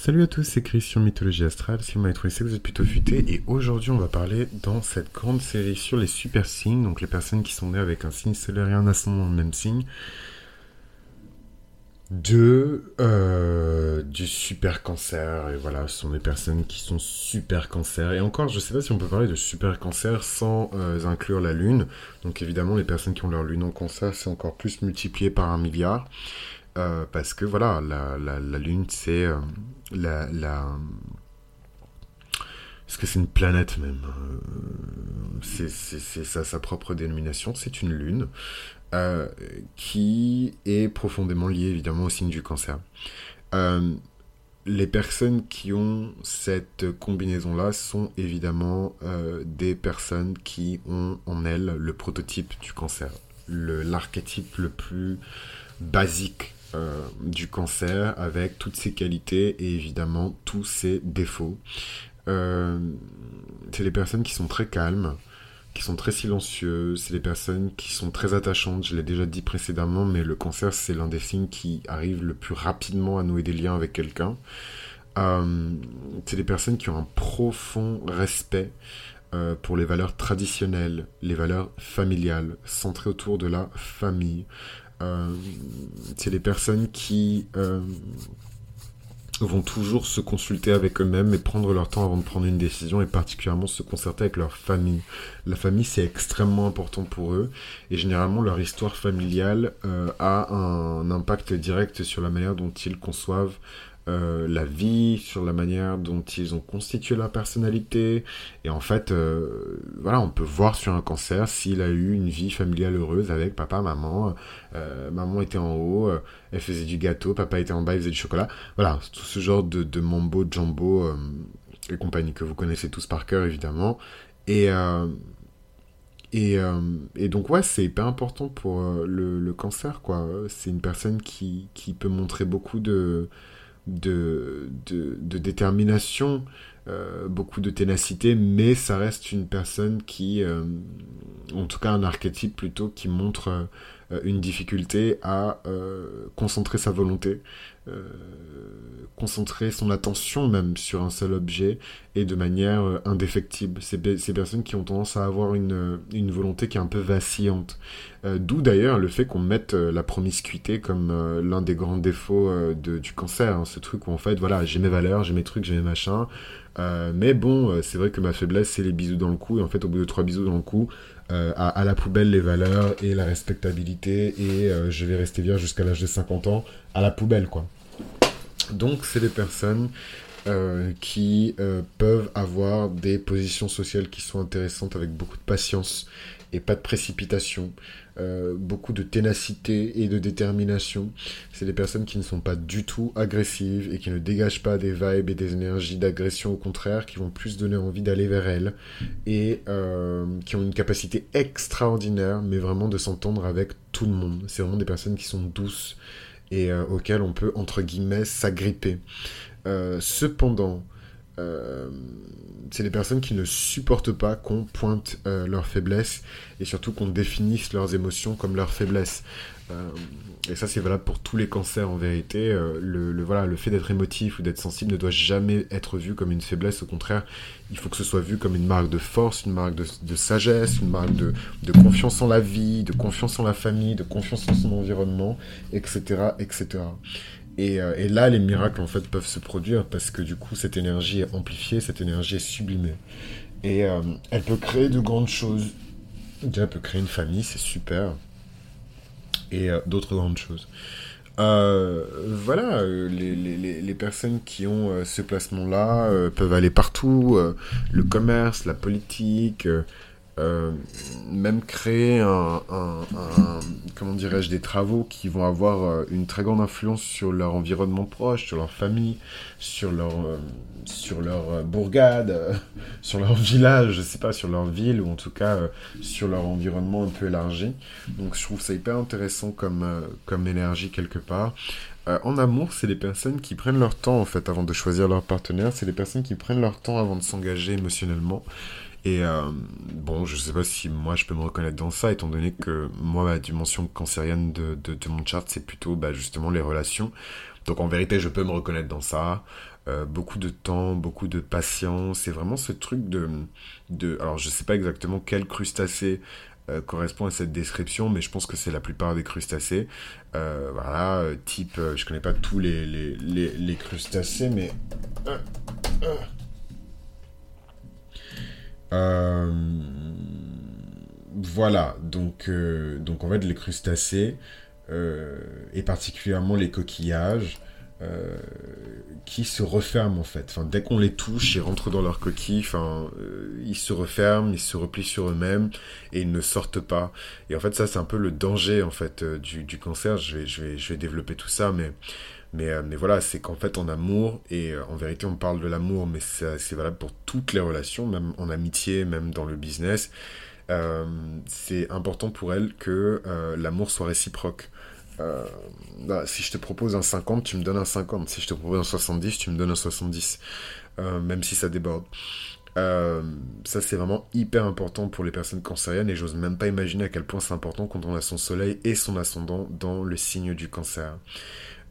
Salut à tous, c'est Chris sur Mythologie Astrale. Si vous m'avez trouvé ça, vous êtes plutôt futé. Et aujourd'hui, on va parler dans cette grande série sur les super signes, donc les personnes qui sont nées avec un signe solaire et un ascendant le même signe, de euh, du super cancer. Et voilà, ce sont des personnes qui sont super cancer. Et encore, je sais pas si on peut parler de super cancer sans euh, inclure la lune. Donc évidemment, les personnes qui ont leur lune en cancer, c'est encore plus multiplié par un milliard. Euh, parce que voilà, la, lune, c'est la, la... Est-ce que c'est une planète même C'est sa, propre dénomination, c'est une lune. Euh, qui est profondément lié évidemment au signe du cancer. Euh, les personnes qui ont cette combinaison-là sont évidemment euh, des personnes qui ont en elles le prototype du cancer, l'archétype le, plus basique du cancer avec toutes ses qualités et évidemment tous ses défauts. c'est les personnes qui sont très calmes, qui sont très silencieuses, c'est les personnes qui sont très attachantes, je l'ai déjà dit précédemment, mais le cancer c'est l'un des signes qui arrive le plus rapidement à nouer des liens avec quelqu'un. Euh, c'est des personnes qui ont un profond respect euh, pour les valeurs traditionnelles, les valeurs familiales, centrées autour de la famille. Euh, c'est des personnes qui vont toujours se consulter avec eux-mêmes et prendre leur temps avant de prendre une décision et particulièrement se concerter avec leur famille. La famille, c'est extrêmement important pour eux et généralement leur histoire familiale euh, a un impact direct sur la manière dont ils conçoivent euh, la vie, sur la manière dont ils ont constitué leur personnalité. Et en fait, euh, voilà, on peut voir sur un cancer s'il a eu une vie familiale heureuse avec papa, maman. Euh, maman était en haut, elle faisait du gâteau, papa était en bas, il faisait du chocolat. Voilà, tout ce genre de, de mambo, jumbo et compagnie que vous connaissez tous par cœur, évidemment. Et... Et, et, donc ouais, c'est hyper important pour le, le, cancer, quoi. C'est une personne qui, qui, peut montrer beaucoup de, de, détermination, euh, beaucoup de ténacité, mais ça reste une personne qui, euh, en tout cas un archétype plutôt, qui montre euh, une difficulté à concentrer sa volonté, concentrer son attention même sur un seul objet et de manière indéfectible. C'est ces personnes qui ont tendance à avoir une, une volonté qui est un peu vacillante. D'où d'ailleurs le fait qu'on mette la promiscuité comme l'un des grands défauts de, du cancer. Hein. ce truc où en fait, voilà, j'ai mes valeurs, j'ai mes trucs, j'ai mes machins. Euh, mais bon, euh, c'est vrai que ma faiblesse, c'est les bisous dans le cou. Et en fait, au bout de trois bisous dans le cou, euh, à, la poubelle les valeurs et la respectabilité. Et je vais rester vierge jusqu'à l'âge de 50 ans, à la poubelle, quoi. Donc, c'est des personnes qui peuvent avoir des positions sociales qui sont intéressantes avec beaucoup de patience et pas de précipitation, euh, beaucoup de ténacité et de détermination. C'est des personnes qui ne sont pas du tout agressives et qui ne dégagent pas des vibes et des énergies d'agression, au contraire, qui vont plus donner envie d'aller vers elles et euh, qui ont une capacité extraordinaire, mais vraiment de s'entendre avec tout le monde. C'est vraiment des personnes qui sont douces et euh, auxquelles on peut, entre guillemets, s'agripper. cependant, euh, c'est les personnes qui ne supportent pas qu'on pointe euh, leurs faiblesses et surtout qu'on définisse leurs émotions comme leurs faiblesses. Euh, et ça, c'est valable pour tous les cancers en vérité. le, voilà, le fait d'être émotif ou d'être sensible ne doit jamais être vu comme une faiblesse. Au contraire, il faut que ce soit vu comme une marque de force, une marque de, sagesse, une marque de, de, confiance en la vie, de confiance en la famille, de confiance en son environnement, etc., etc. Euh, et, là, les miracles, en fait, peuvent se produire parce que du coup, cette énergie est amplifiée, cette énergie est sublimée. Et euh, elle peut créer de grandes choses. Déjà, elle peut créer une famille, c'est super. Et euh, d'autres grandes choses. voilà, les, les, les, personnes qui ont ce placement-là peuvent aller partout. le commerce, la politique, euh, même créer un, comment dirais-je des travaux qui vont avoir euh, une très grande influence sur leur environnement proche, sur leur famille, sur leur euh, sur leur bourgade, sur leur village, je sais pas, sur leur ville ou en tout cas sur leur environnement un peu élargi. Donc je trouve ça hyper intéressant comme comme énergie quelque part. en amour, c'est les personnes qui prennent leur temps en fait avant de choisir leur partenaire. C'est les personnes qui prennent leur temps avant de s'engager émotionnellement. Et euh, bon, je sais pas si moi je peux me reconnaître dans ça, étant donné que moi, ma dimension cancérienne de, de, mon chart, c'est plutôt bah, justement les relations. Donc en vérité, je peux me reconnaître dans ça. Euh, beaucoup de temps, beaucoup de patience. C'est vraiment ce truc de, de... Alors je sais pas exactement quel crustacé euh, correspond à cette description, mais je pense que c'est la plupart des crustacés. Voilà, type, je connais pas tous les, les, les, crustacés, mais... voilà, donc, donc en fait les crustacés, et particulièrement les coquillages, euh, qui se referment en fait. Dès qu'on les touche, ils rentrent dans leur coquille, euh, ils se referment, ils se replient sur eux-mêmes et ils ne sortent pas. Et en fait, ça, c'est un peu le danger en fait euh, du, du, cancer. Je vais, je, vais, je vais développer tout ça, mais, mais, mais voilà, c'est qu'en fait, en amour, et en vérité, on parle de l'amour, mais c'est valable pour toutes les relations, même en amitié, même dans le business. c'est important pour elle que l'amour soit réciproque. Euh, bah, si je te propose un 50, tu me donnes un 50. Si je te propose un 70, tu me donnes un 70. Euh, même si ça déborde. Euh, ça, c'est vraiment hyper important pour les personnes cancériennes et j'ose même pas imaginer à quel point c'est important quand on a son soleil et son ascendant dans le signe du cancer.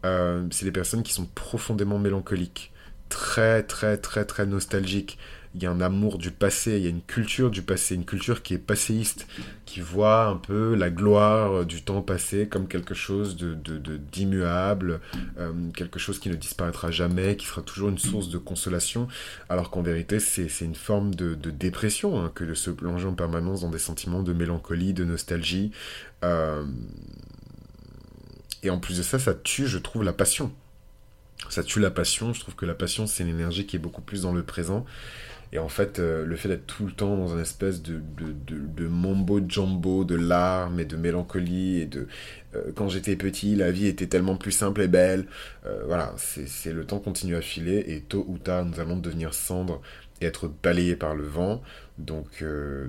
C'est les personnes qui sont profondément mélancoliques, très, très, très, très nostalgiques il y a un amour du passé, il y a une culture du passé, une culture qui est passéiste, qui voit un peu la gloire du temps passé comme quelque chose de, d'immuable, euh, quelque chose qui ne disparaîtra jamais, qui sera toujours une source de consolation, alors qu'en vérité c'est, une forme de, dépression hein, que de se plonger en permanence dans des sentiments de mélancolie, de nostalgie. Euh, et en plus de ça, ça tue, je trouve, la passion ça tue la passion. Je trouve que la passion, c'est une énergie qui est beaucoup plus dans le présent. Et en fait, euh, le fait d'être tout le temps dans un espèce de, de, de, de mambo jumbo, de larmes et de mélancolie, et de euh, quand j'étais petit, la vie était tellement plus simple et belle. Euh, voilà, c'est le temps continue à filer, et tôt ou tard, nous allons devenir cendres et être balayés par le vent. Donc,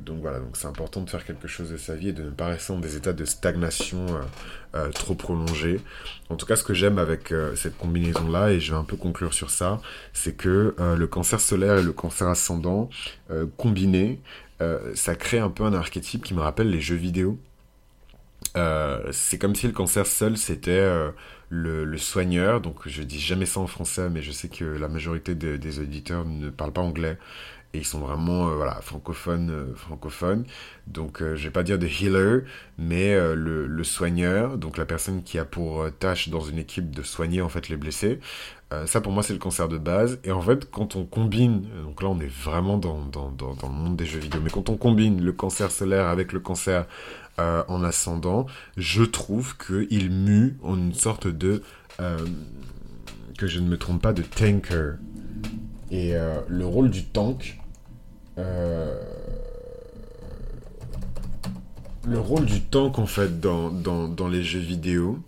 donc voilà, donc c'est important de faire quelque chose de sa vie et de ne pas rester dans des états de stagnation euh, trop prolongé. En tout cas, ce que j'aime avec euh, cette combinaison-là, et je vais un peu conclure sur ça, c'est que euh, le cancer solaire et le cancer ascendant combinés, ça crée un peu un archétype qui me rappelle les jeux vidéo. c'est comme si le cancer seul, c'était le, soigneur. Donc, je dis jamais ça en français, mais je sais que la majorité des auditeurs ne parlent pas anglais et ils sont vraiment euh, voilà francophones euh, francophones. Donc euh, je vais pas dire de healer mais le, le, soigneur donc la personne qui a pour tâche dans une équipe de soigner en fait les blessés ça pour moi c'est le cancer de base. Et en fait quand on combine donc là on est vraiment dans, dans, dans, dans le monde des jeux vidéo mais quand on combine le cancer solaire avec le cancer en ascendant je trouve qu'il mue en une sorte de que je ne me trompe pas de tanker et euh, le rôle du tank, euh, le rôle du tank en fait dans, dans, les jeux vidéo,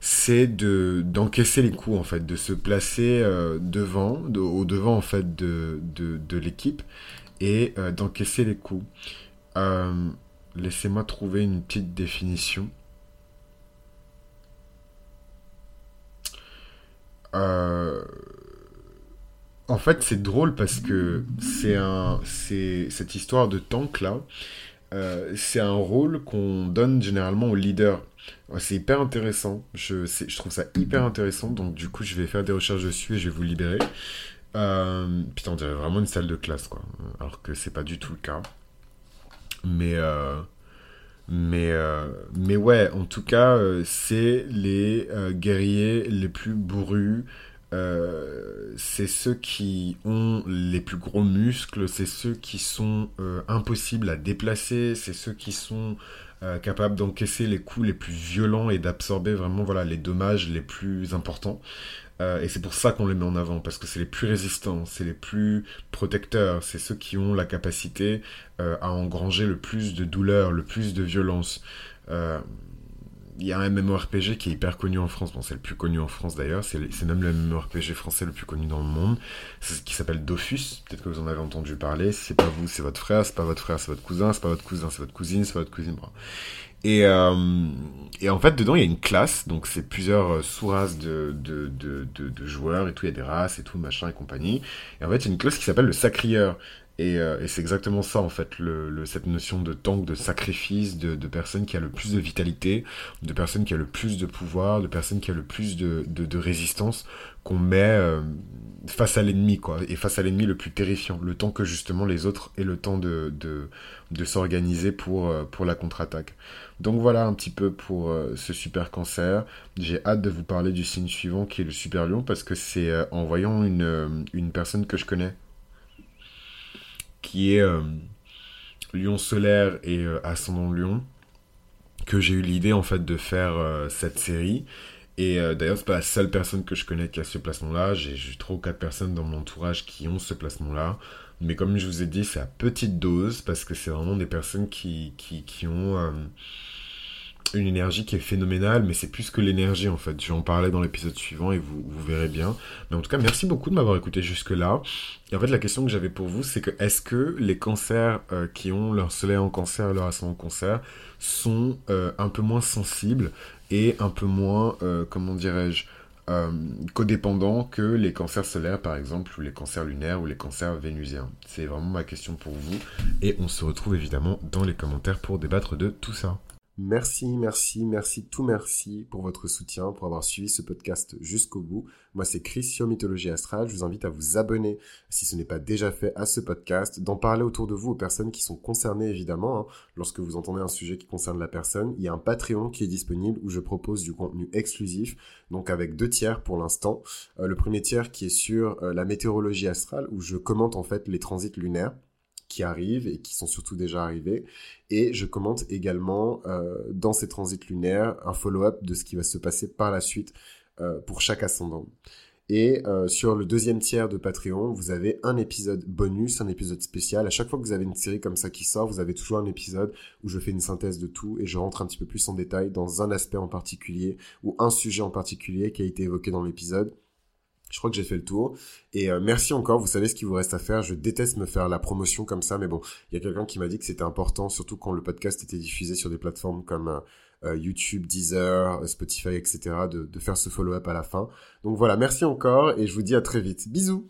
c'est de d'encaisser les coups en fait, de se placer euh, devant, au devant en fait de, de, l'équipe et d'encaisser les coups. Laissez-moi trouver une petite définition. Euh, en fait, c'est drôle parce que c'est un, c'est cette histoire de tank là. Euh, c'est un rôle qu'on donne généralement au leader. C'est hyper intéressant. Je, trouve ça hyper intéressant. Donc du coup, je vais faire des recherches dessus et je vais vous libérer. Euh, putain, on dirait vraiment une salle de classe, quoi. Alors que c'est pas du tout le cas. Mais, euh, mais, mais ouais, en tout cas, c'est les guerriers les plus bourrus, euh, c'est ceux qui ont les plus gros muscles, c'est ceux qui sont euh, impossibles à déplacer, c'est ceux qui sont euh, capables d'encaisser les coups les plus violents et d'absorber vraiment voilà les dommages les plus importants. et c'est pour ça qu'on les met en avant, parce que c'est les plus résistants, c'est les plus protecteurs, c'est ceux qui ont la capacité à engranger le plus de douleur, le plus de violence il y a un MMORPG qui est hyper connu en France, bon c'est le plus connu en France d'ailleurs, c'est même le MMORPG français le plus connu dans le monde, qui s'appelle Dofus, peut-être que vous en avez entendu parler, c'est pas vous, c'est votre frère, c'est pas votre frère, c'est votre cousin, c'est pas votre cousin, c'est votre cousine, c'est votre cousine, Et, et en fait, dedans, il y a une classe, donc c'est plusieurs sous-races de, de, de, de, joueurs et tout, il y a des races et tout, machin et compagnie. Et en fait, il y a une classe qui s'appelle le sacrieur. Et, euh, et c'est exactement ça, en fait, cette notion de tank, de sacrifice, de, personne qui a le plus de vitalité, de personne qui a le plus de pouvoir, de personne qui a le plus de, résistance qu'on met euh, face à l'ennemi, quoi. Et face à l'ennemi le plus terrifiant, le temps que justement les autres aient le temps de, s'organiser pour, euh, pour la contre-attaque. Donc voilà un petit peu pour ce super cancer. J'ai hâte de vous parler du signe suivant qui est le super lion parce que c'est en voyant une personne que je connais qui est euh, Lion solaire et euh, Ascendant Lion, que j'ai eu l'idée en fait de faire euh, cette série. Et d'ailleurs, c'est pas la seule personne que je connais qui a ce placement-là. J'ai trois ou quatre personnes dans mon entourage qui ont ce placement-là. Mais comme je vous ai dit, c'est à petite dose parce que c'est vraiment des personnes qui, qui, qui ont une énergie qui est phénoménale, mais c'est plus que l'énergie en fait. Je vais en parler dans l'épisode suivant et vous, verrez bien. Mais en tout cas, merci beaucoup de m'avoir écouté jusque-là. Et en fait, la question que j'avais pour vous, c'est que est-ce que les cancers euh, qui ont leur soleil en cancer et leur ascendant en cancer sont euh, un peu moins sensibles et un peu moins, euh, comment dirais-je, codépendants que les cancers solaires par exemple, ou les cancers lunaires, ou les cancers vénusiens? C'est vraiment ma question pour vous. Et on se retrouve évidemment dans les commentaires pour débattre de tout ça. Merci, merci, merci, tout merci pour votre soutien, pour avoir suivi ce podcast jusqu'au bout. Moi, c'est Chris Mythologie Astrale. Je vous invite à vous abonner, si ce n'est pas déjà fait, à ce podcast, d'en parler autour de vous aux personnes qui sont concernées, évidemment. Hein. Lorsque vous entendez un sujet qui concerne la personne, il y a un Patreon qui est disponible où je propose du contenu exclusif, donc avec deux tiers pour l'instant. Euh, le premier tiers qui est sur euh, la météorologie astrale, où je commente en fait les transits lunaires qui arrivent et qui sont surtout déjà arrivés. Et je commente également euh, dans ces transits lunaires un follow-up de ce qui va se passer par la suite euh, pour chaque ascendant. Et euh, sur le deuxième tiers de Patreon, vous avez un épisode bonus, un épisode spécial. À chaque fois que vous avez une série comme ça qui sort, vous avez toujours un épisode où je fais une synthèse de tout et je rentre un petit peu plus en détail dans un aspect en particulier ou un sujet en particulier qui a été évoqué dans l'épisode. Je crois que j'ai fait le tour. Et euh, merci encore, vous savez ce qu'il vous reste à faire. Je déteste me faire la promotion comme ça, mais bon, il y a quelqu'un qui m'a dit que c'était important, surtout quand le podcast était diffusé sur des plateformes comme euh, euh, YouTube, Deezer, Spotify, etc., de, de faire ce follow-up à la fin. Donc voilà, merci encore et je vous dis à très vite. Bisous